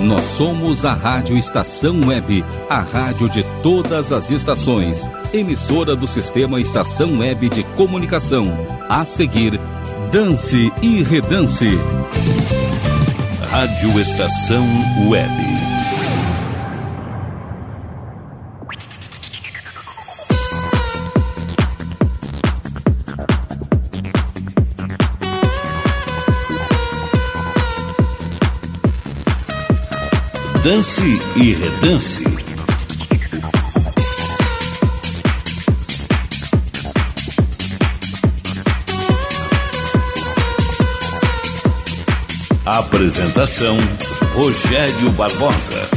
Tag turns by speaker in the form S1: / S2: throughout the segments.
S1: Nós somos a Rádio Estação Web, a rádio de todas as estações, emissora do sistema Estação Web de Comunicação. A seguir, Dance e Redance.
S2: Rádio Estação Web. Dance e Redance. Apresentação Rogério Barbosa.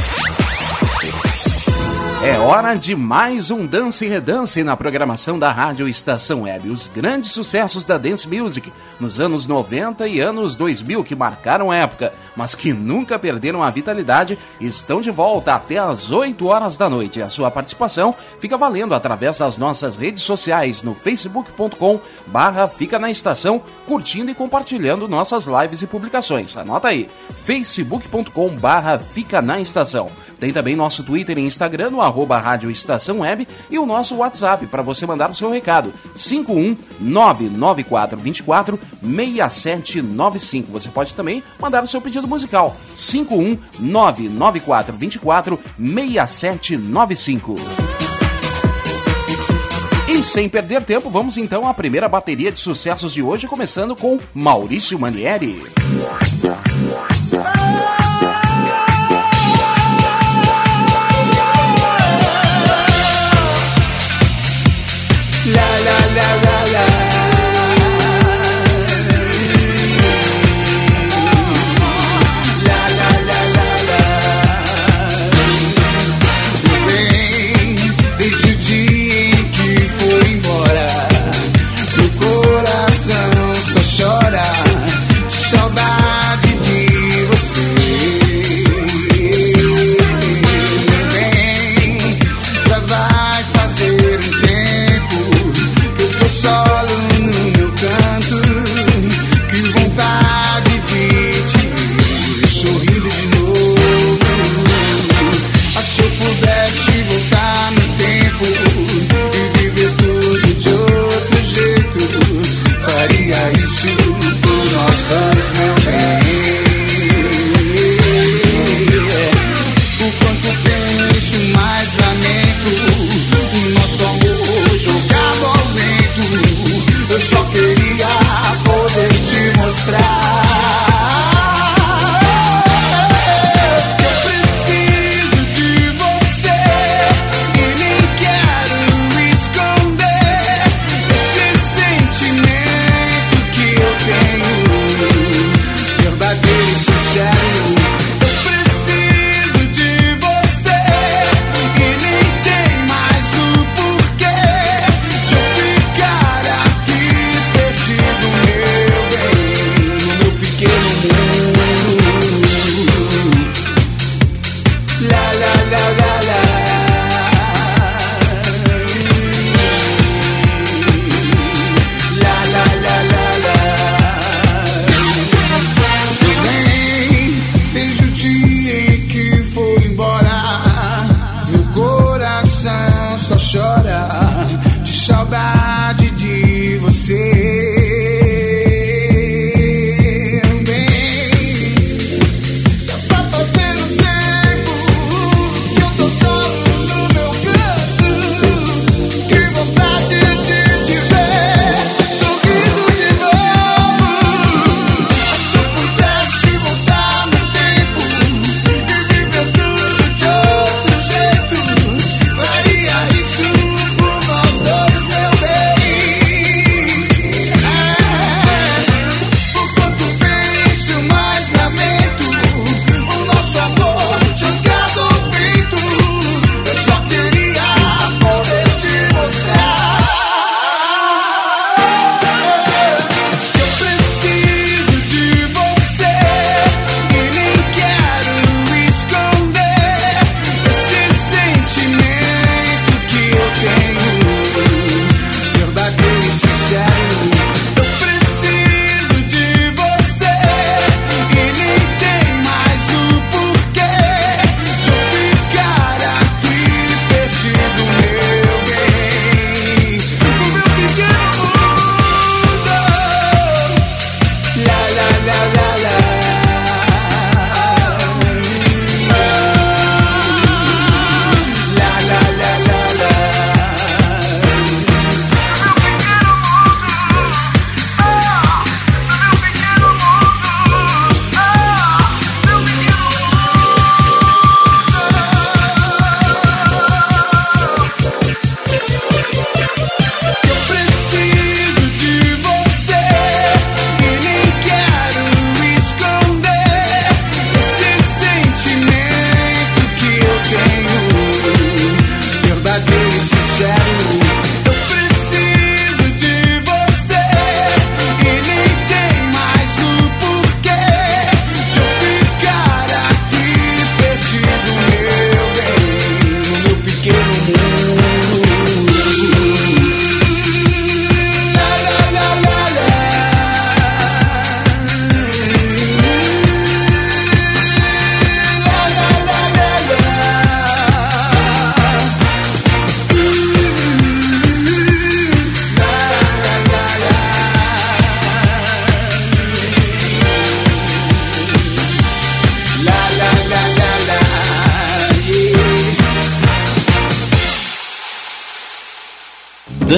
S3: É hora de mais um Dance e Redance na programação da Rádio Estação Web. Os grandes sucessos da Dance Music nos anos 90 e anos 2000 que marcaram a época, mas que nunca perderam a vitalidade, estão de volta até às 8 horas da noite. A sua participação fica valendo através das nossas redes sociais no facebook.com barra Fica na Estação, curtindo e compartilhando nossas lives e publicações. Anota aí, facebook.com barra Fica na Estação. Tem também nosso Twitter e Instagram no arroba Rádio Estação Web e o nosso WhatsApp para você mandar o seu recado. 5199424 6795. Você pode também mandar o seu pedido musical. 5199424 6795. E sem perder tempo, vamos então à primeira bateria de sucessos de hoje, começando com Maurício Manieri.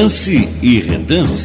S4: Dance e Redance.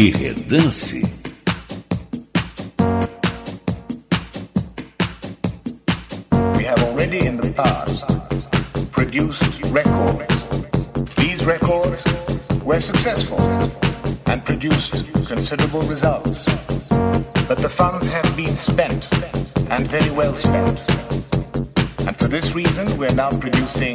S2: Dance redance.
S5: We have already in the past produced records. These records were successful and produced considerable results. But the funds have been spent and very well spent. And for this reason, we're now producing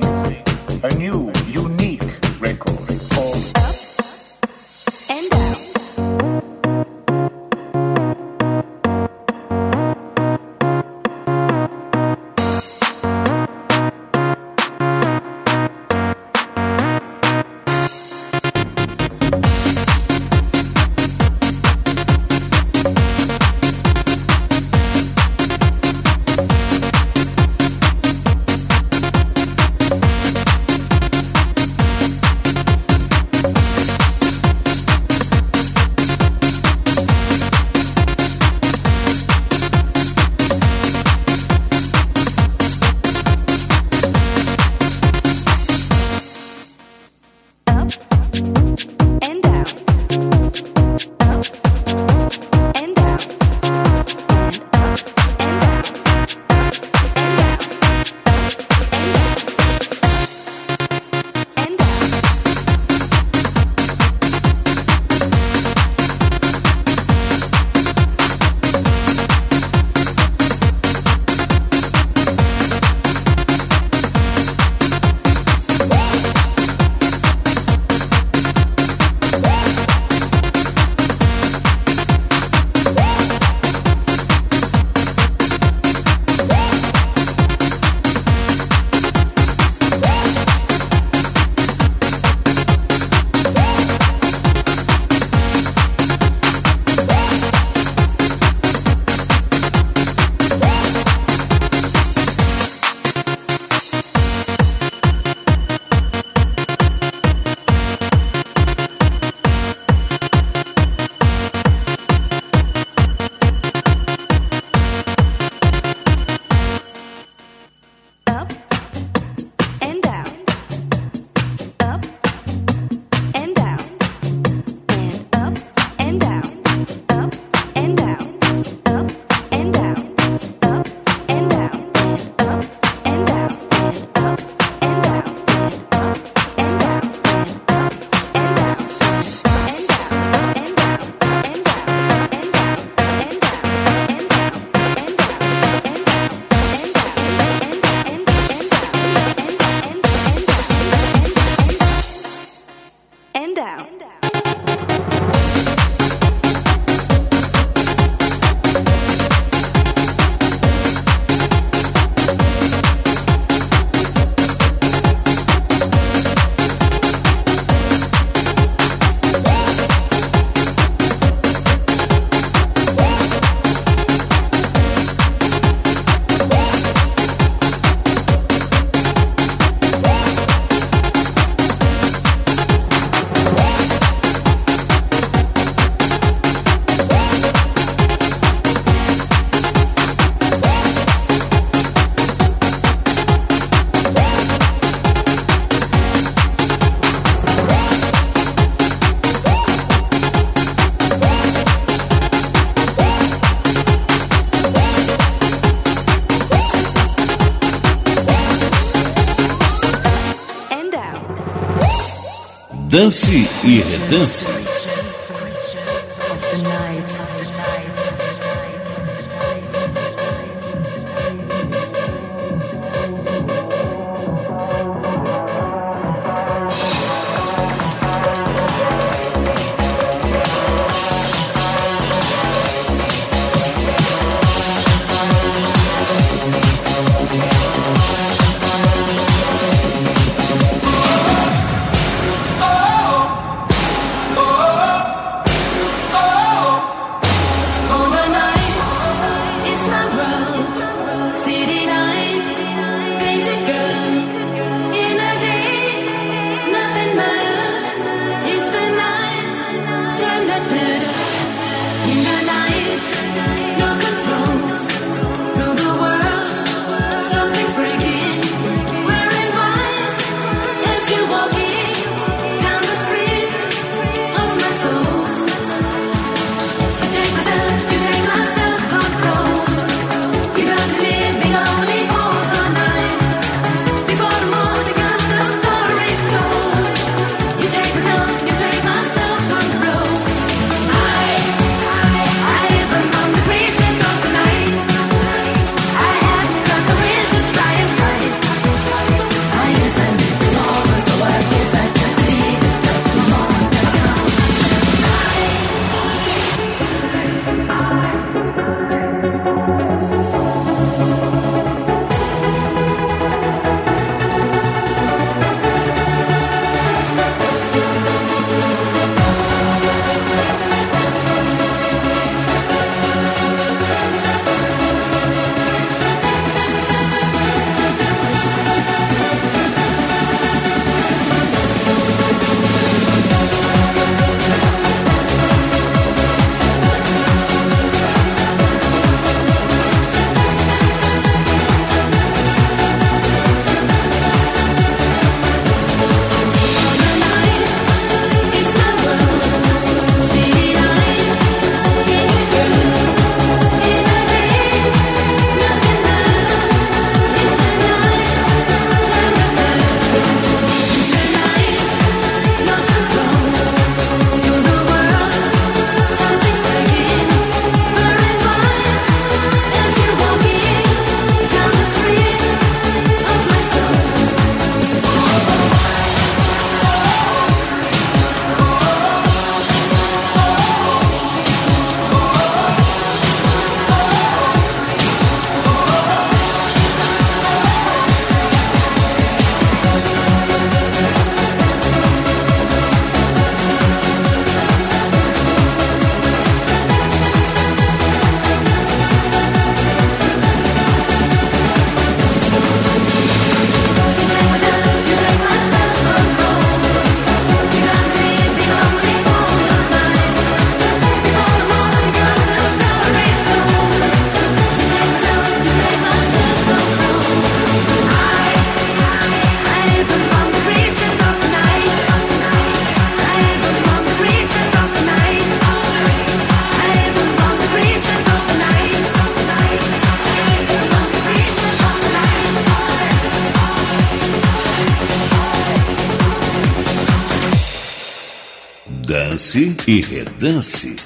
S2: Dance e redance.
S6: E redance.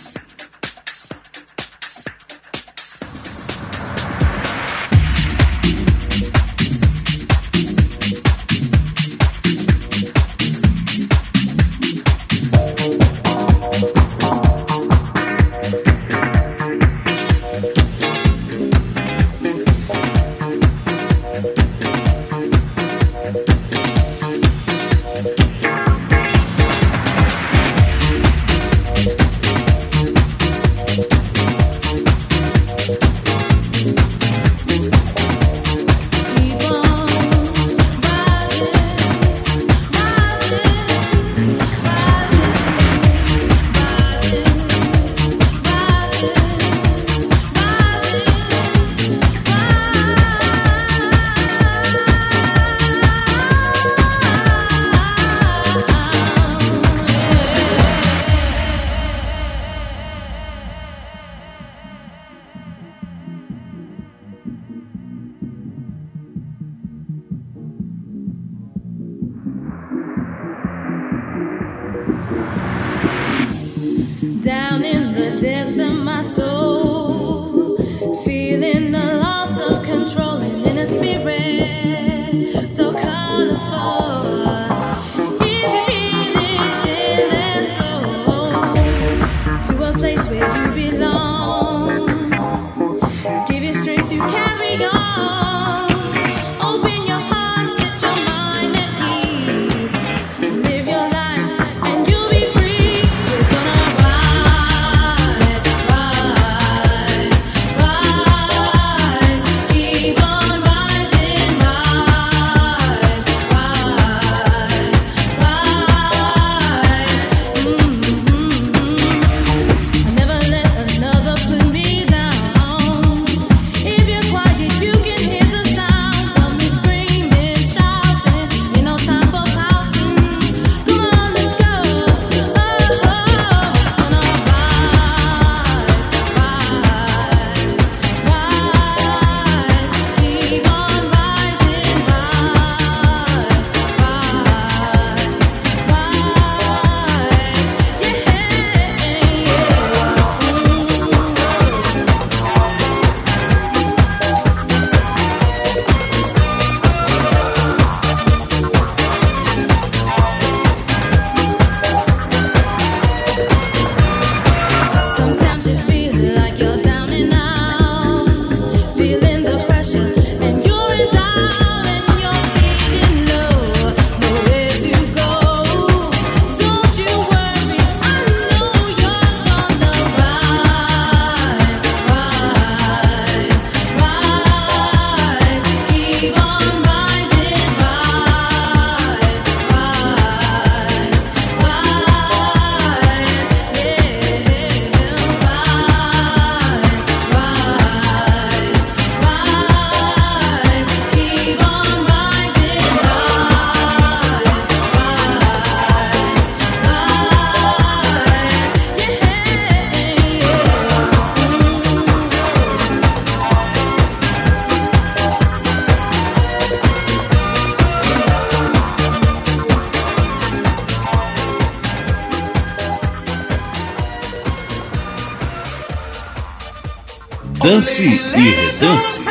S6: Dance e Redance.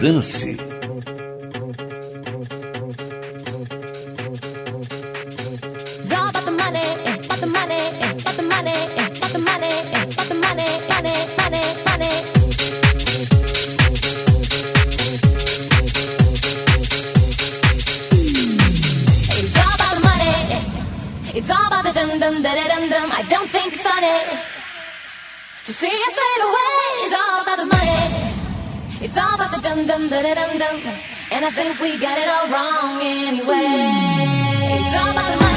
S2: Dance.
S4: I don't think it's funny to see us fade away. It's all about the money. It's all about the dum dum da dum dum, and I think we got it all wrong anyway. It's all about the money.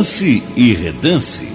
S2: Lance e redance.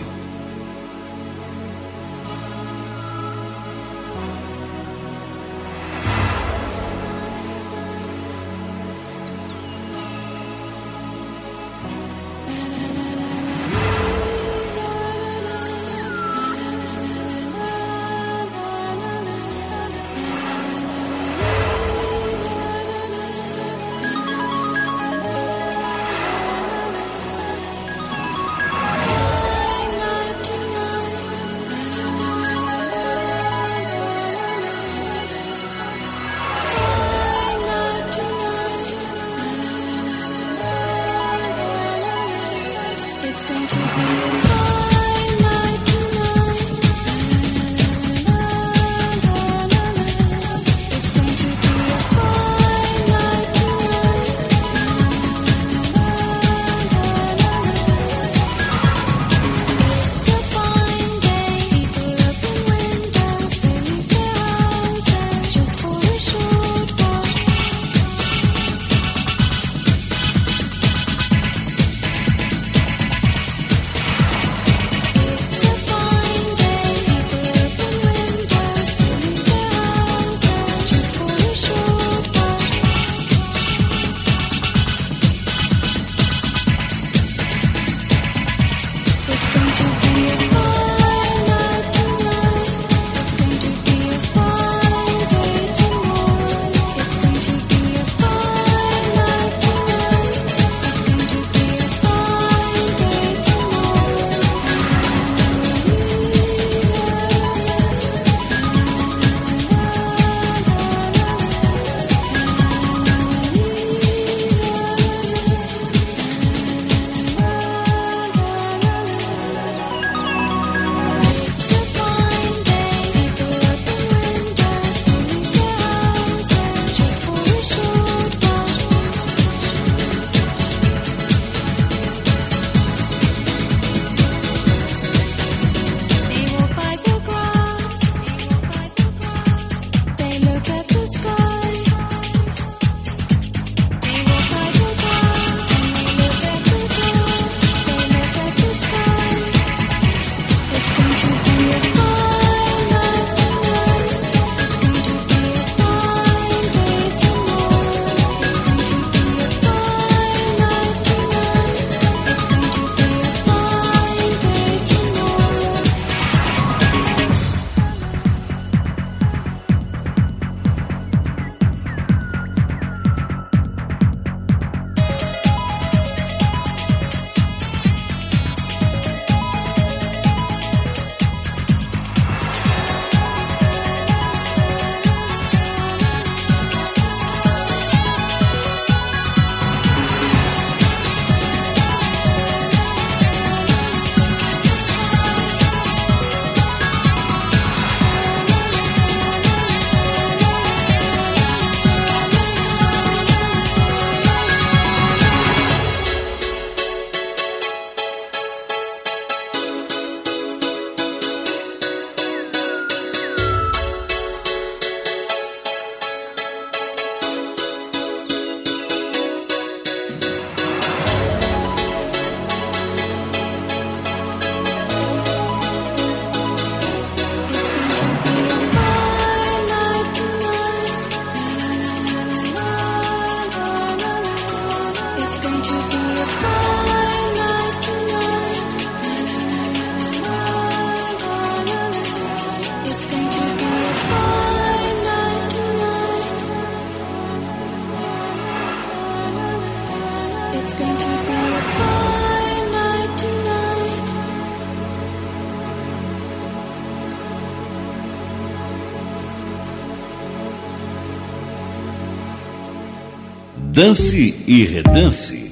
S7: Dance e Redance.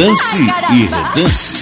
S2: Dance e redance.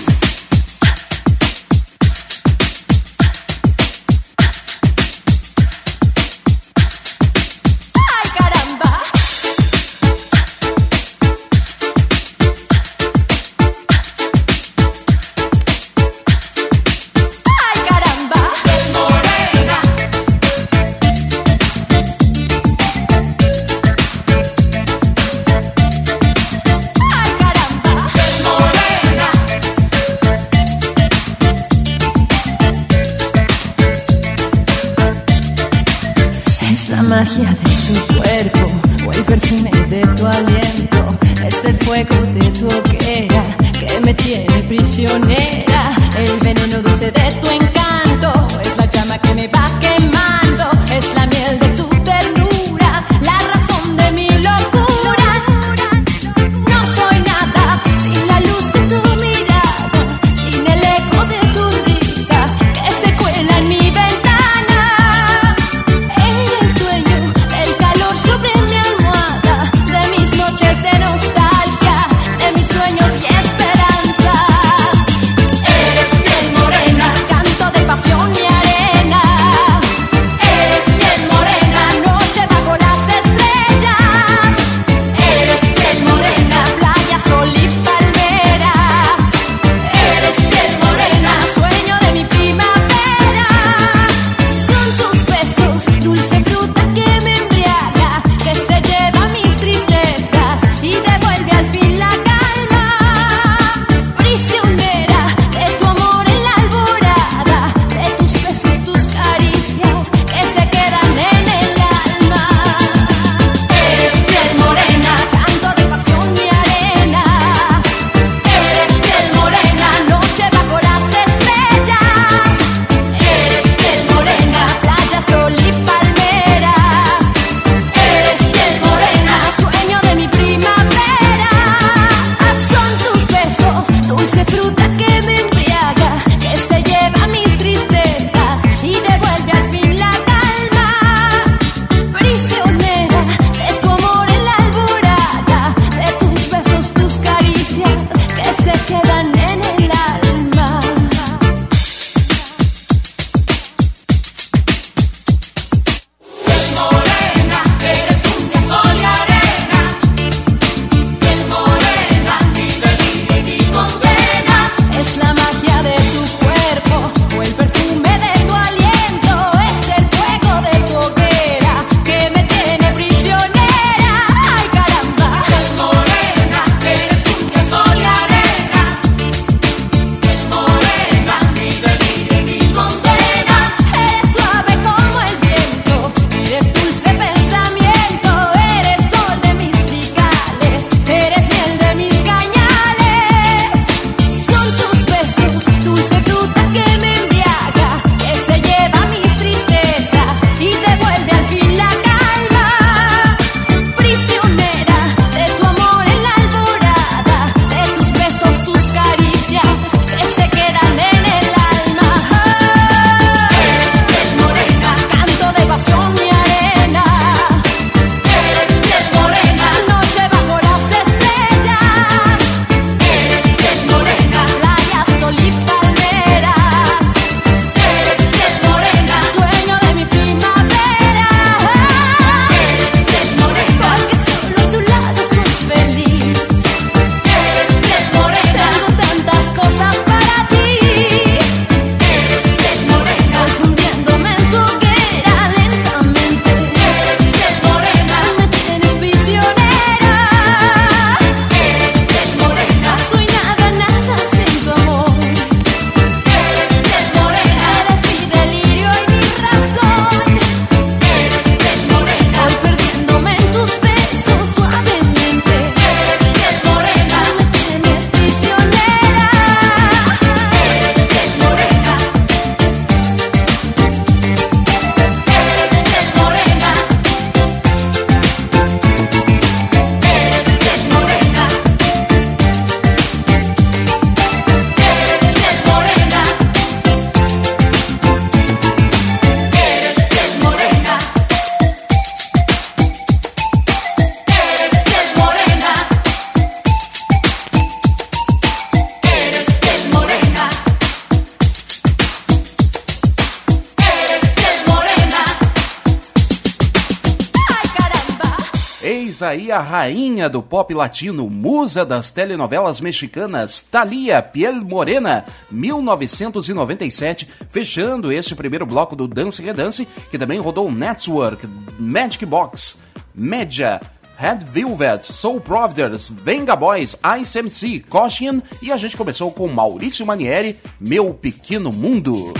S3: Aí a rainha do pop latino, musa das telenovelas mexicanas, Thalia Piel Morena, 1997, fechando este primeiro bloco do Dance Redance, que também rodou Network, Magic Box, Media, Red Velvet, Soul Providers, Venga Boys, Ice MC, Caution e a gente começou com Maurício Manieri, Meu Pequeno Mundo.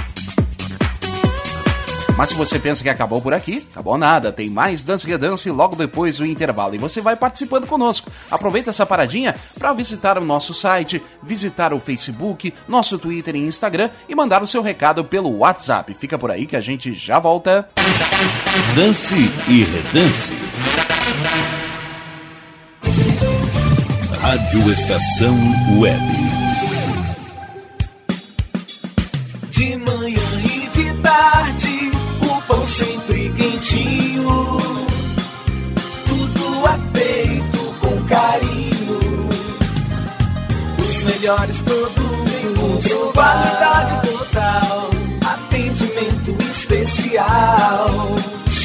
S3: Mas se você pensa que acabou por aqui, acabou nada. Tem mais Dance Redance logo depois do intervalo e você vai participando conosco. Aproveita essa paradinha para visitar o nosso site, visitar o Facebook, nosso Twitter e Instagram e mandar o seu recado pelo WhatsApp. Fica por aí que a gente já volta.
S2: Dance e Redance. Rádio Estação Web.
S8: De manhã e de tarde, quentinho. Tudo é feito com carinho. Os melhores produtos, qualidade total, atendimento especial.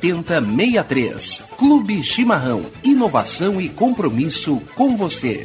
S3: 7063. Clube Chimarrão. Inovação e compromisso com você.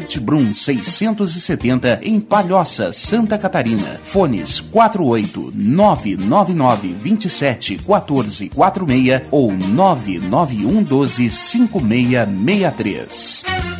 S3: Gueder Brum 670 em Palhoça, Santa Catarina. Fones 48 999 27 14 46 ou 991 12 5663.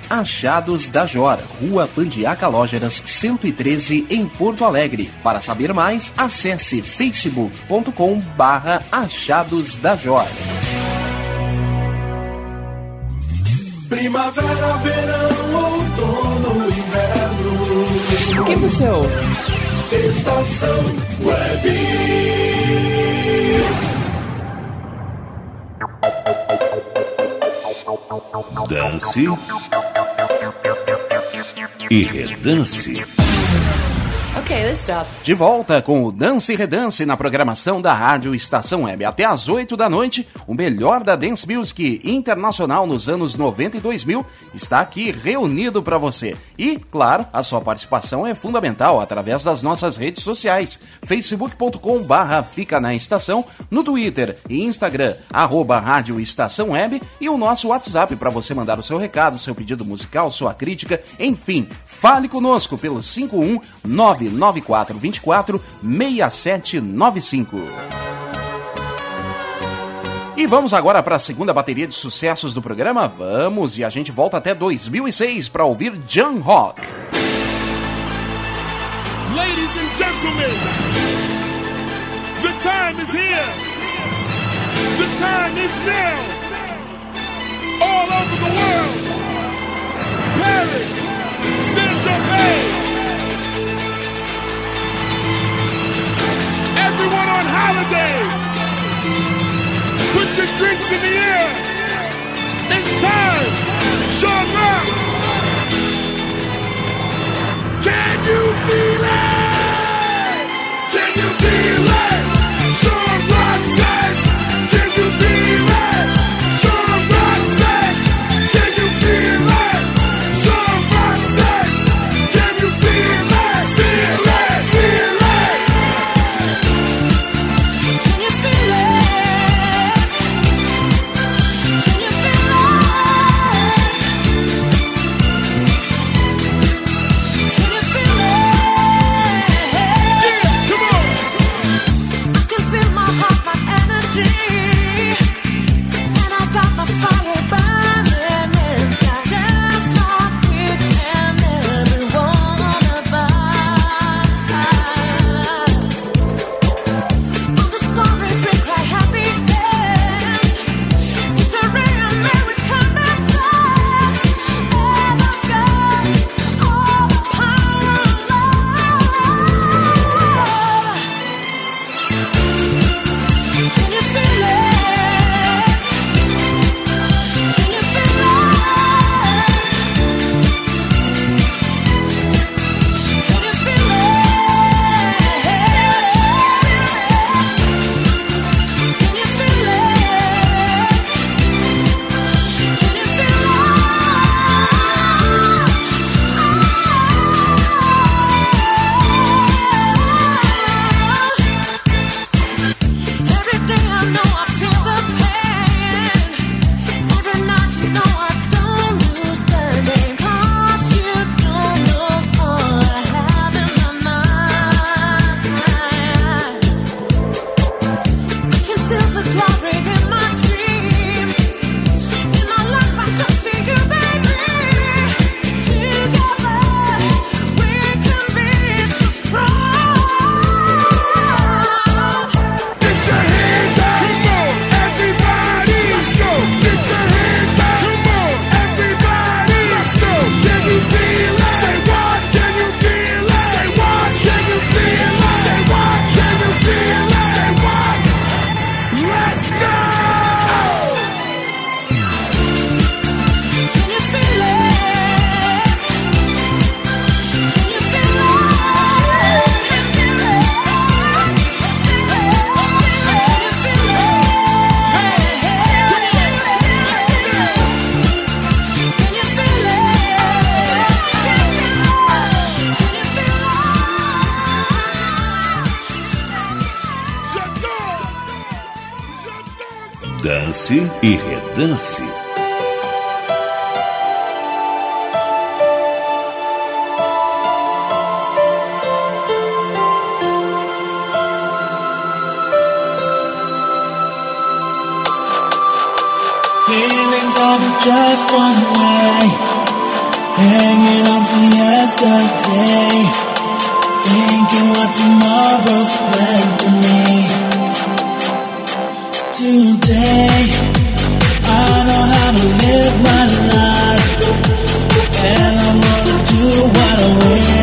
S3: Achados da Jor, Rua Pandiaca Lógeras, 113 em Porto Alegre. Para saber mais, acesse facebook.com barra Achados da Jor.
S8: Primavera, verão, outono, inverno.
S9: O que você ouve?
S8: Estação Web.
S2: Dance e Redance.
S10: Okay, let's stop.
S3: De volta com o Dance e Redance na programação da Rádio Estação Web. Até às 8 da noite, o melhor da Dance Music internacional nos anos 90 e 2000 está aqui reunido para você. E, claro, a sua participação é fundamental através das nossas redes sociais. facebook.com barra Fica na Estação, no Twitter e Instagram, Rádio Estação Web e o nosso WhatsApp para você mandar o seu recado, seu pedido musical, sua crítica, enfim, fale conosco pelo 5199424 6795. E vamos agora para a segunda bateria de sucessos do programa. Vamos e a gente volta até 2006 para ouvir John Rock.
S4: Ladies and gentlemen, the time is here. The time is now. All over the world. Paris. Everyone on holiday. Put your drinks in the air. It's time. Can you feel it? Can you feel it?
S11: Way. Hanging on to yesterday. Thinking what tomorrow's planned for me. Today, I know how to live my life. And I'm gonna do what I.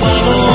S11: follow.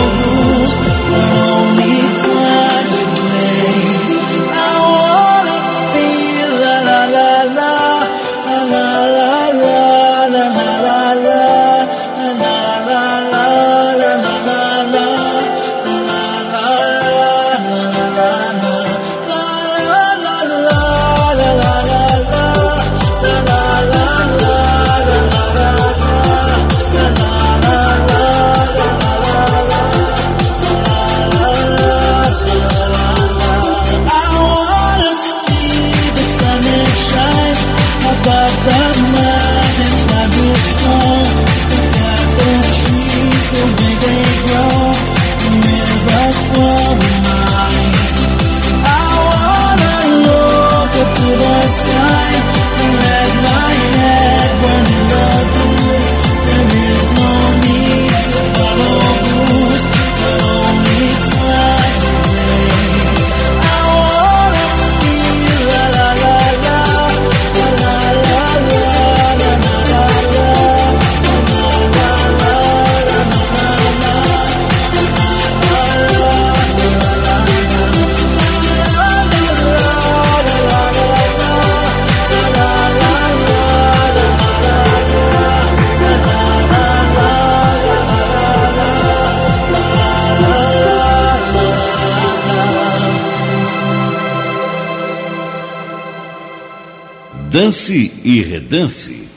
S2: Dance e Redance.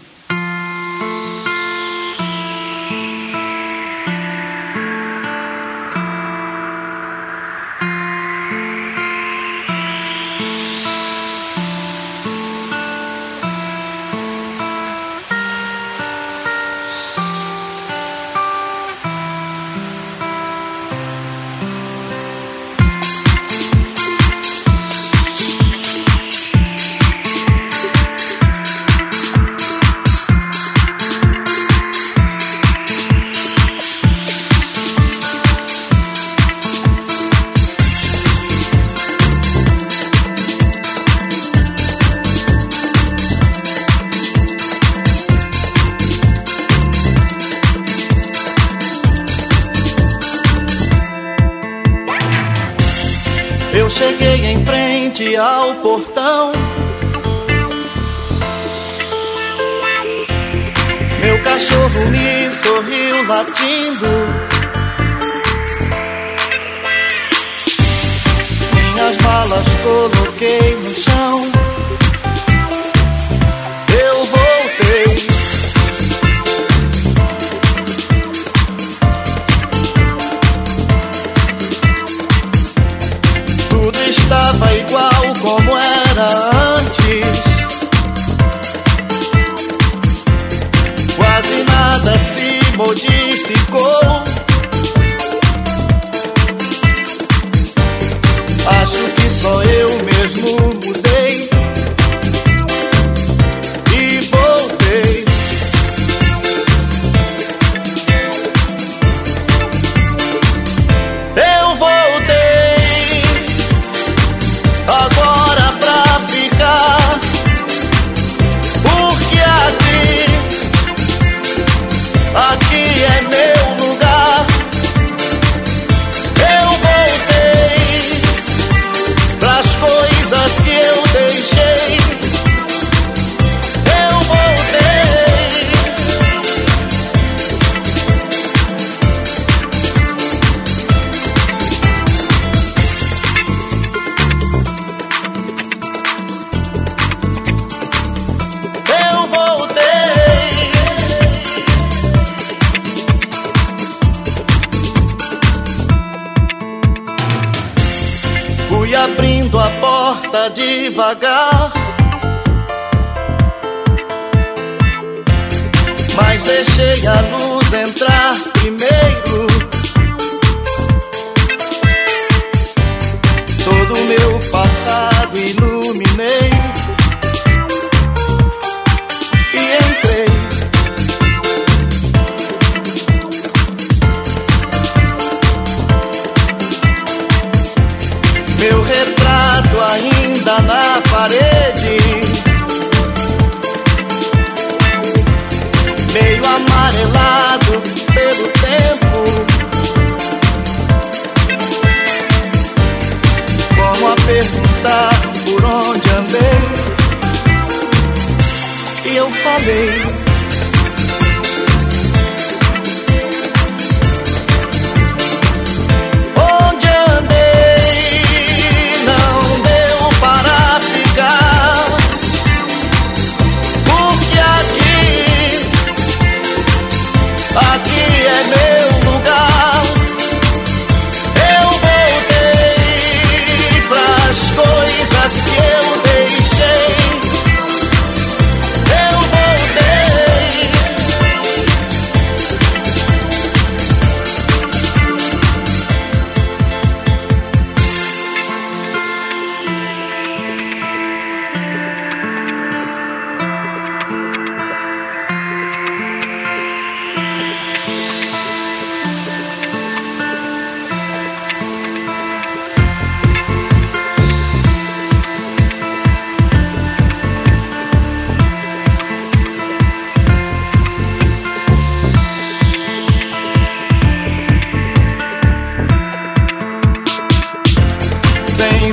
S12: portão. Meu cachorro me sorriu latindo. Minhas malas coloquei no chão. modificou. Acho que só eu mesmo.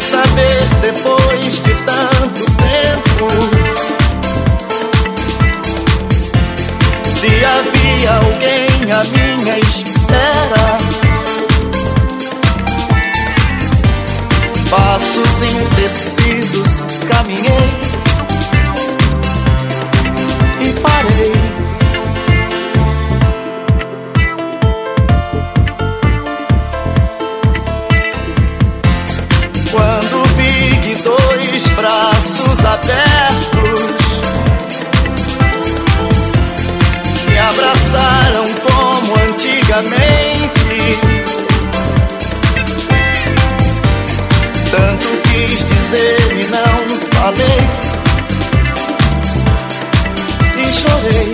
S12: saber depois de tanto tempo se havia alguém à minha espera. Passos indecisos caminhei braços abertos me abraçaram como antigamente. Tanto quis dizer e não falei e chorei.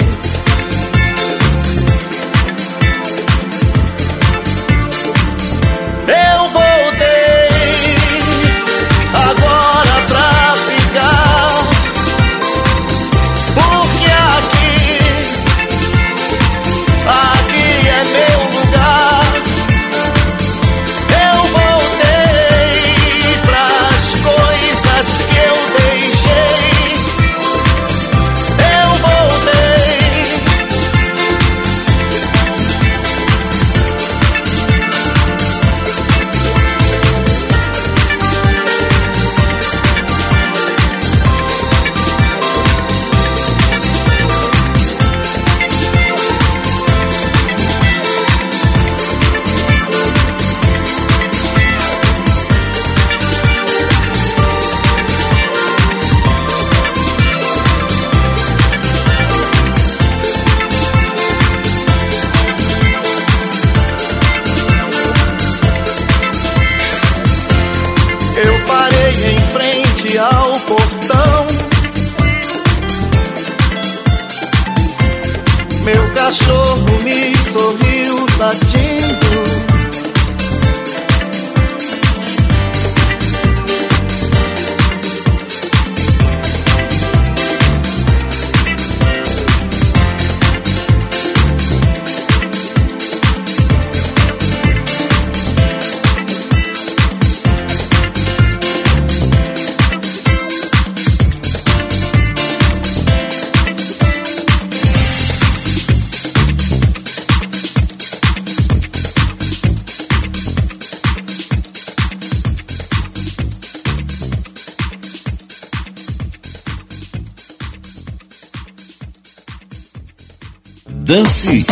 S13: Dance e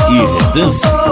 S13: Redance.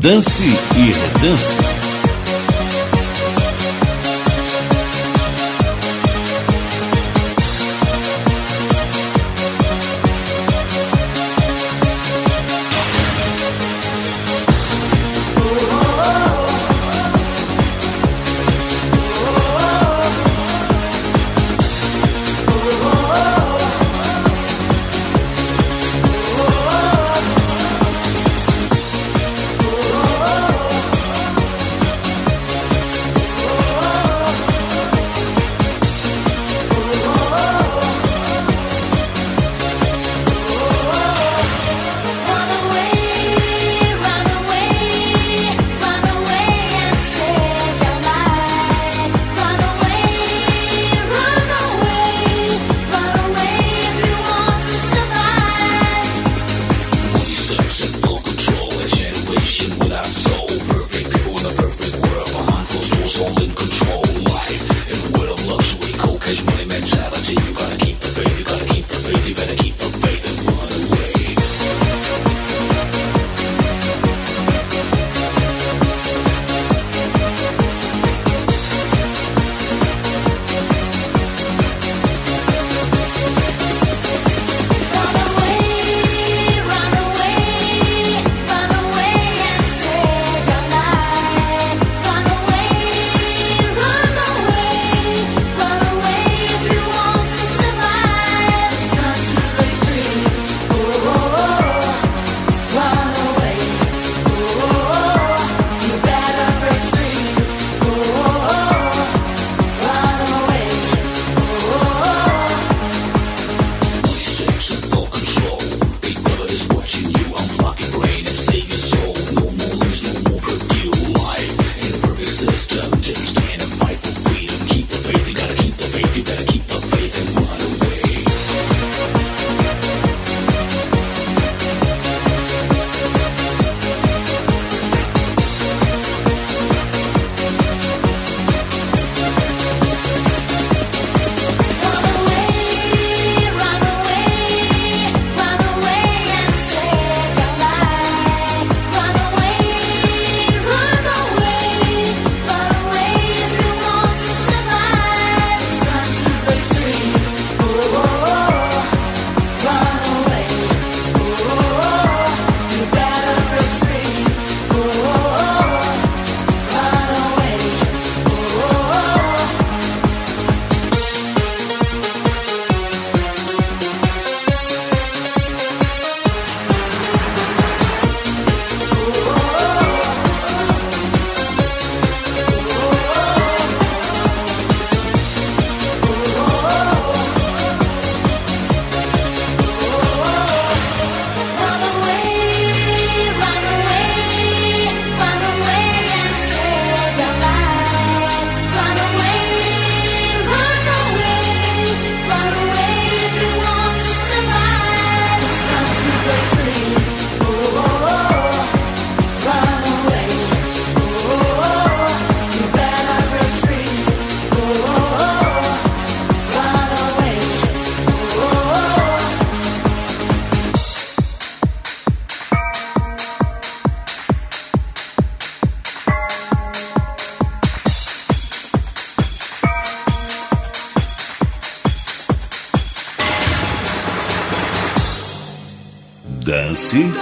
S14: Dance e redance.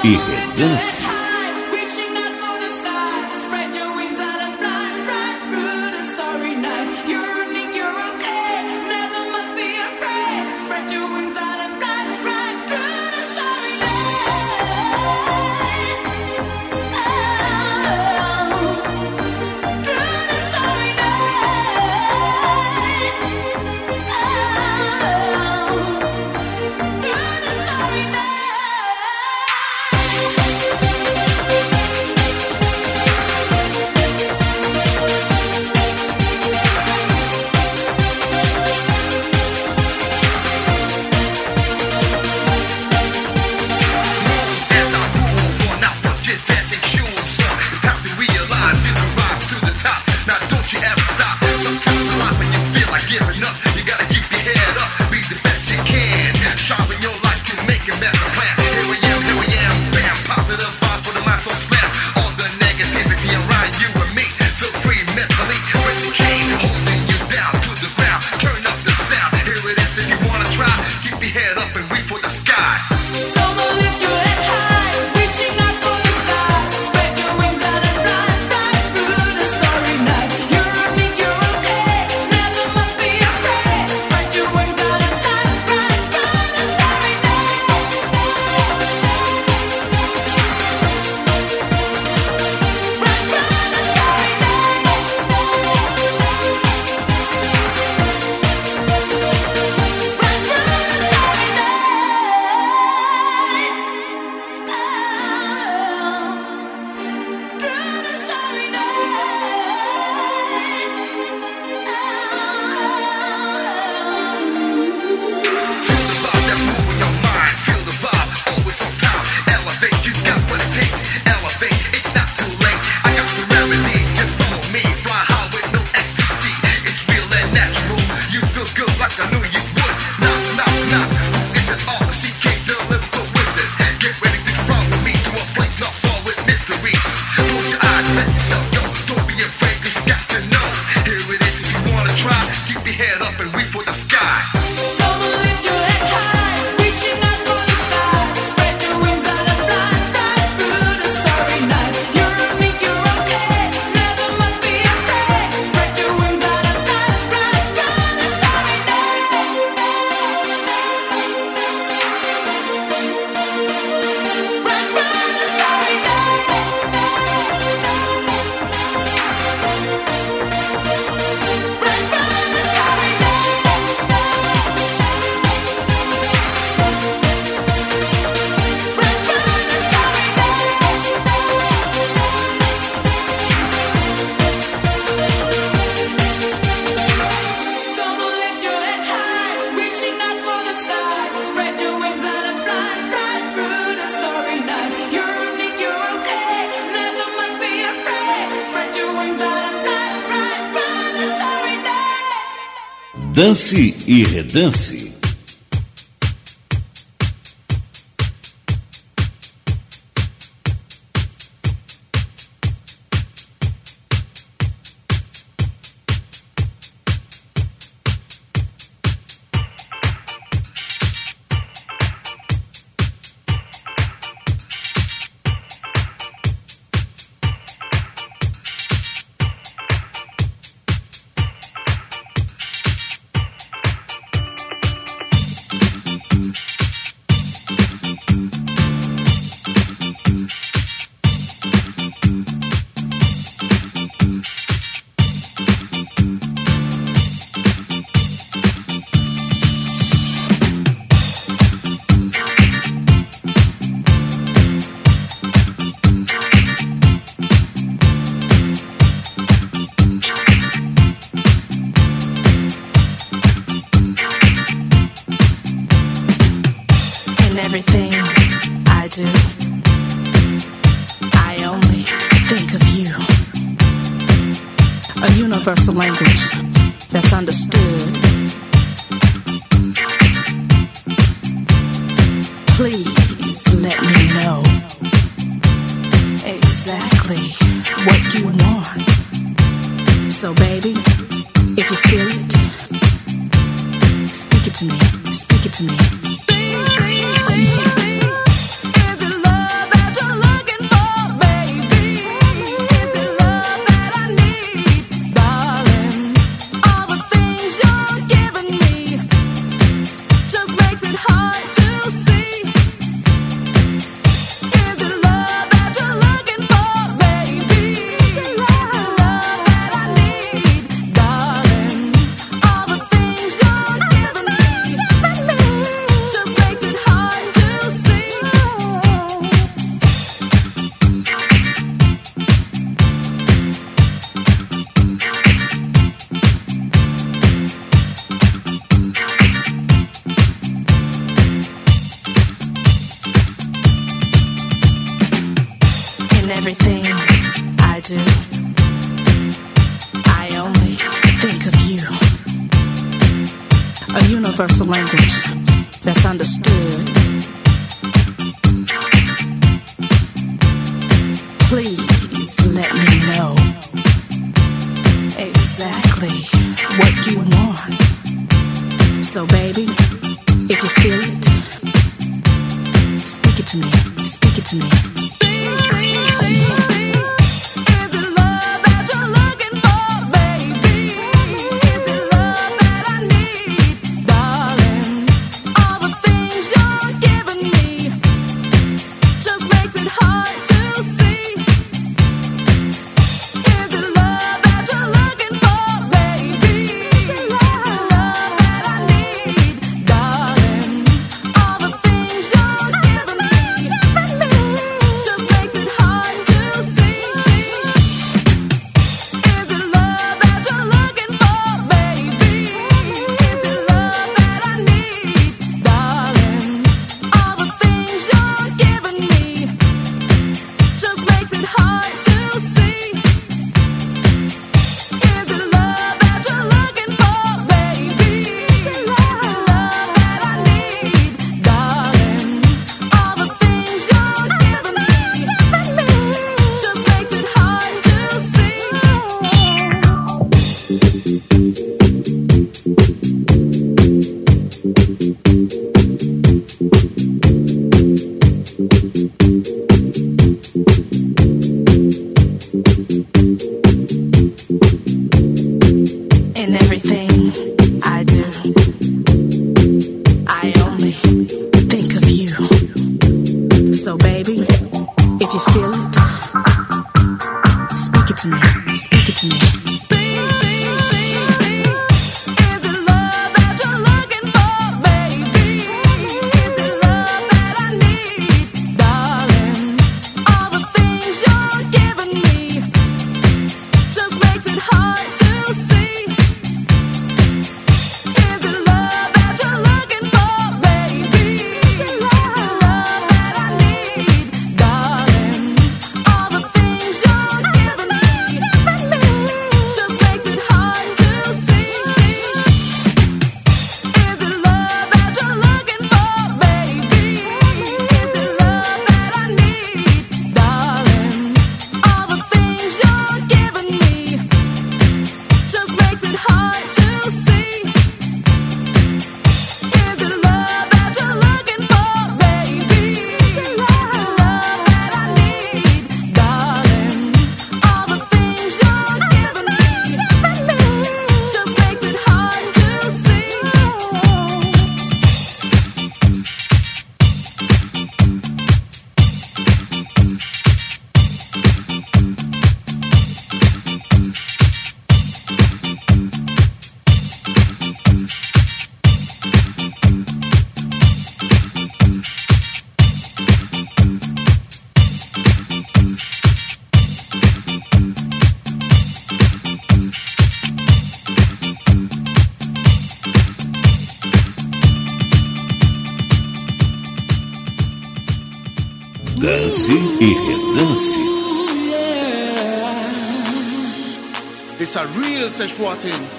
S15: E redance. Dance e redance.
S16: A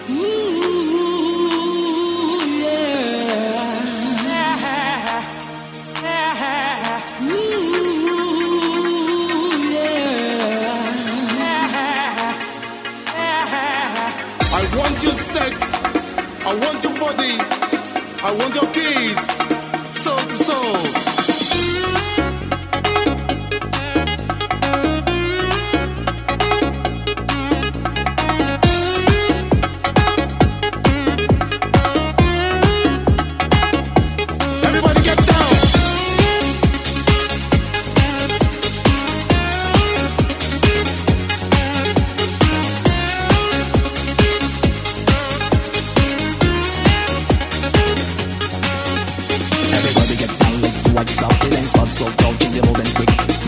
S16: So
S17: don't dodgy, little and quick.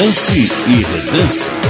S2: Dance e redance.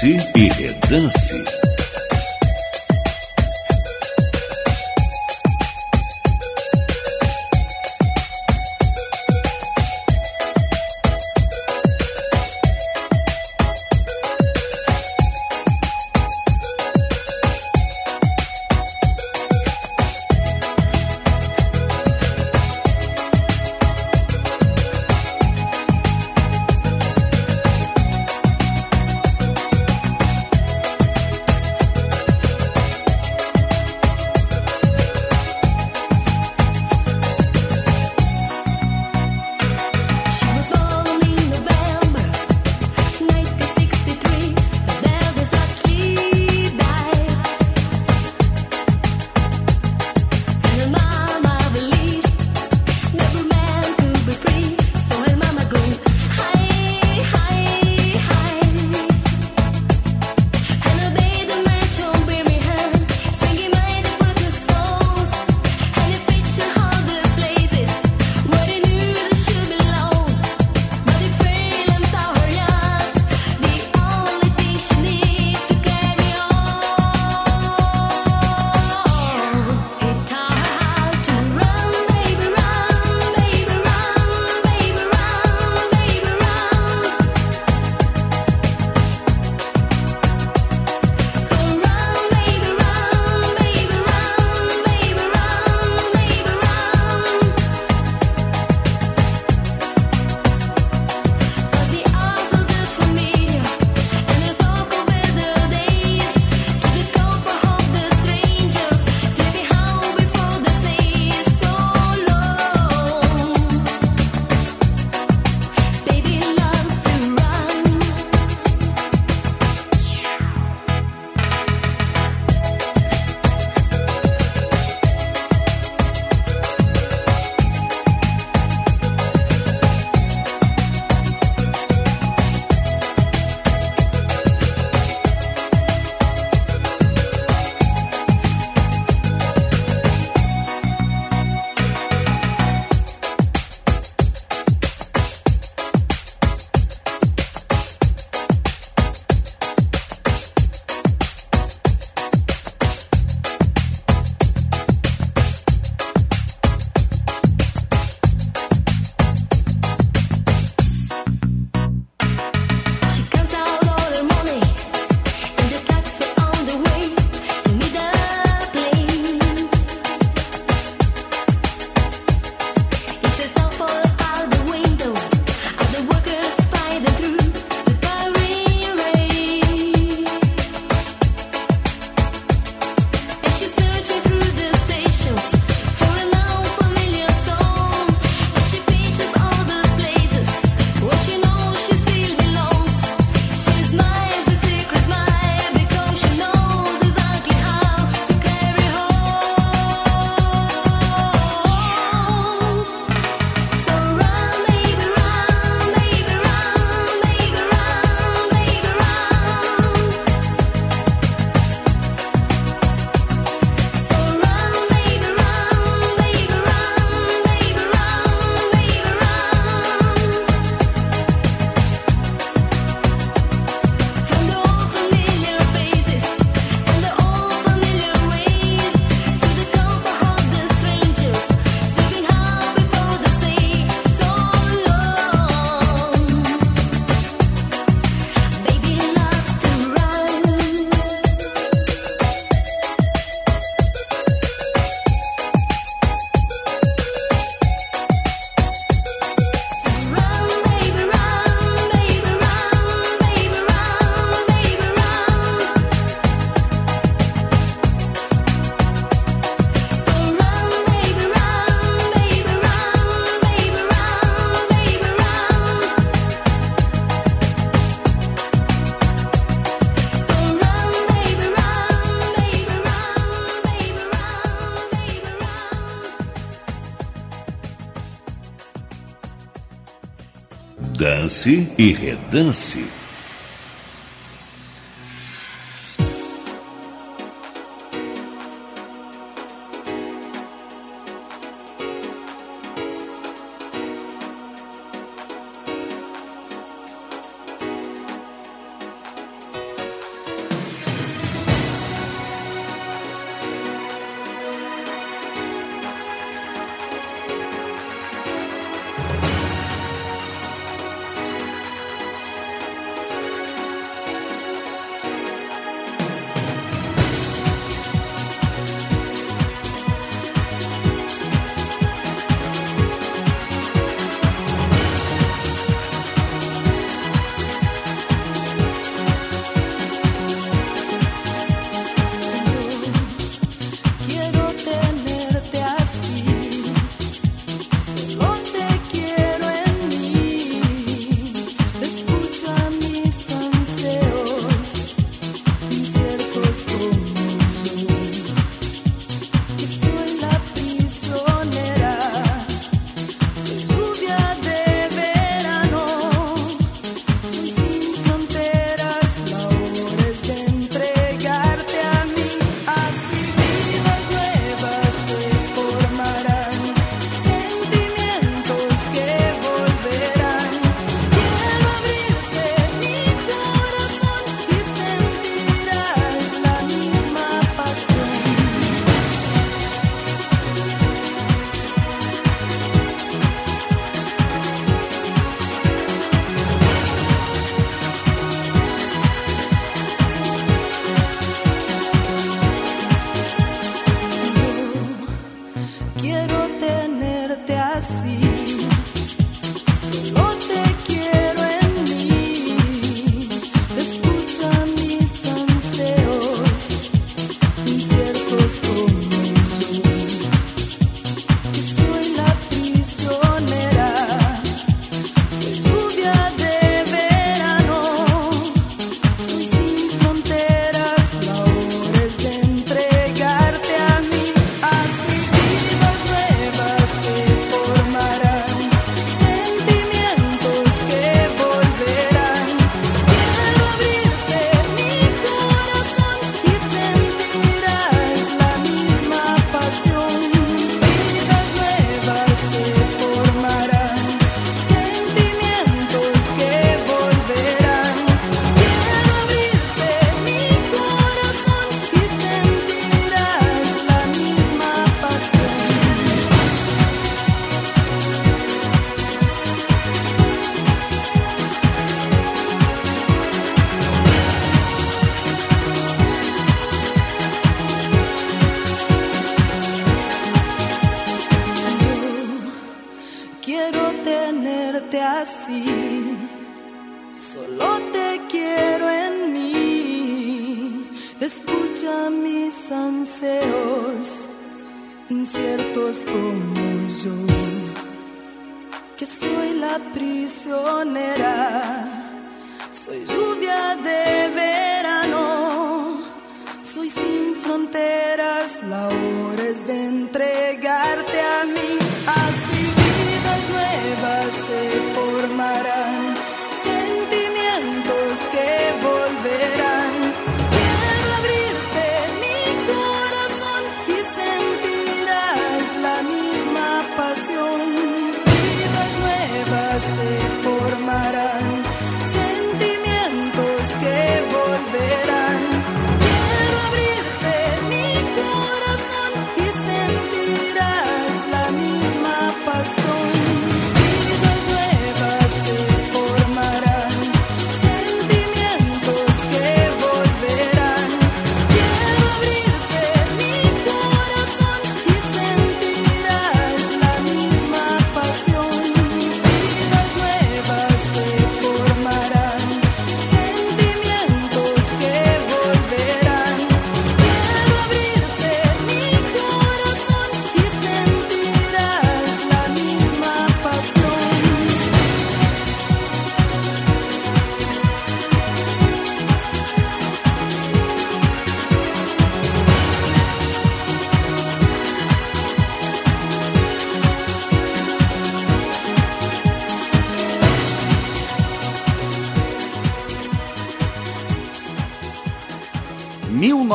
S2: Dance e redance. E redance.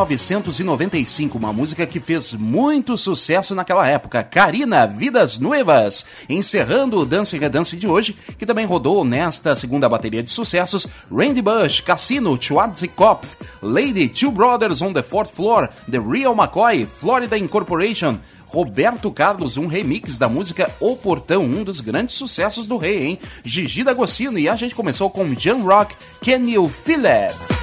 S3: 1995, uma música que fez muito sucesso naquela época. Karina, Vidas Nuevas. Encerrando o Dance Redance de hoje, que também rodou nesta segunda bateria de sucessos, Randy Bush, Cassino, Schwarzkopf, Lady, Two Brothers on the Fourth Floor, The Real McCoy, Florida Incorporation, Roberto Carlos, um remix da música O Portão, um dos grandes sucessos do rei, hein? Gigi D'Agostino e a gente começou com Jan Rock, Can You Feel It?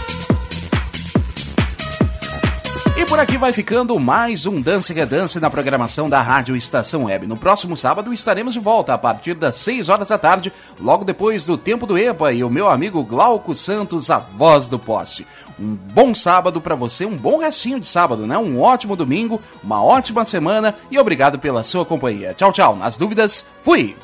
S3: Por aqui vai ficando mais um Dance Redance na programação da Rádio Estação Web. No próximo sábado estaremos de volta a partir das 6 horas da tarde, logo depois do Tempo do EPA e o meu amigo Glauco Santos, a voz do poste. Um bom sábado para você, um bom restinho de sábado, né? Um ótimo domingo, uma ótima semana e obrigado pela sua companhia. Tchau, tchau. Nas dúvidas, fui!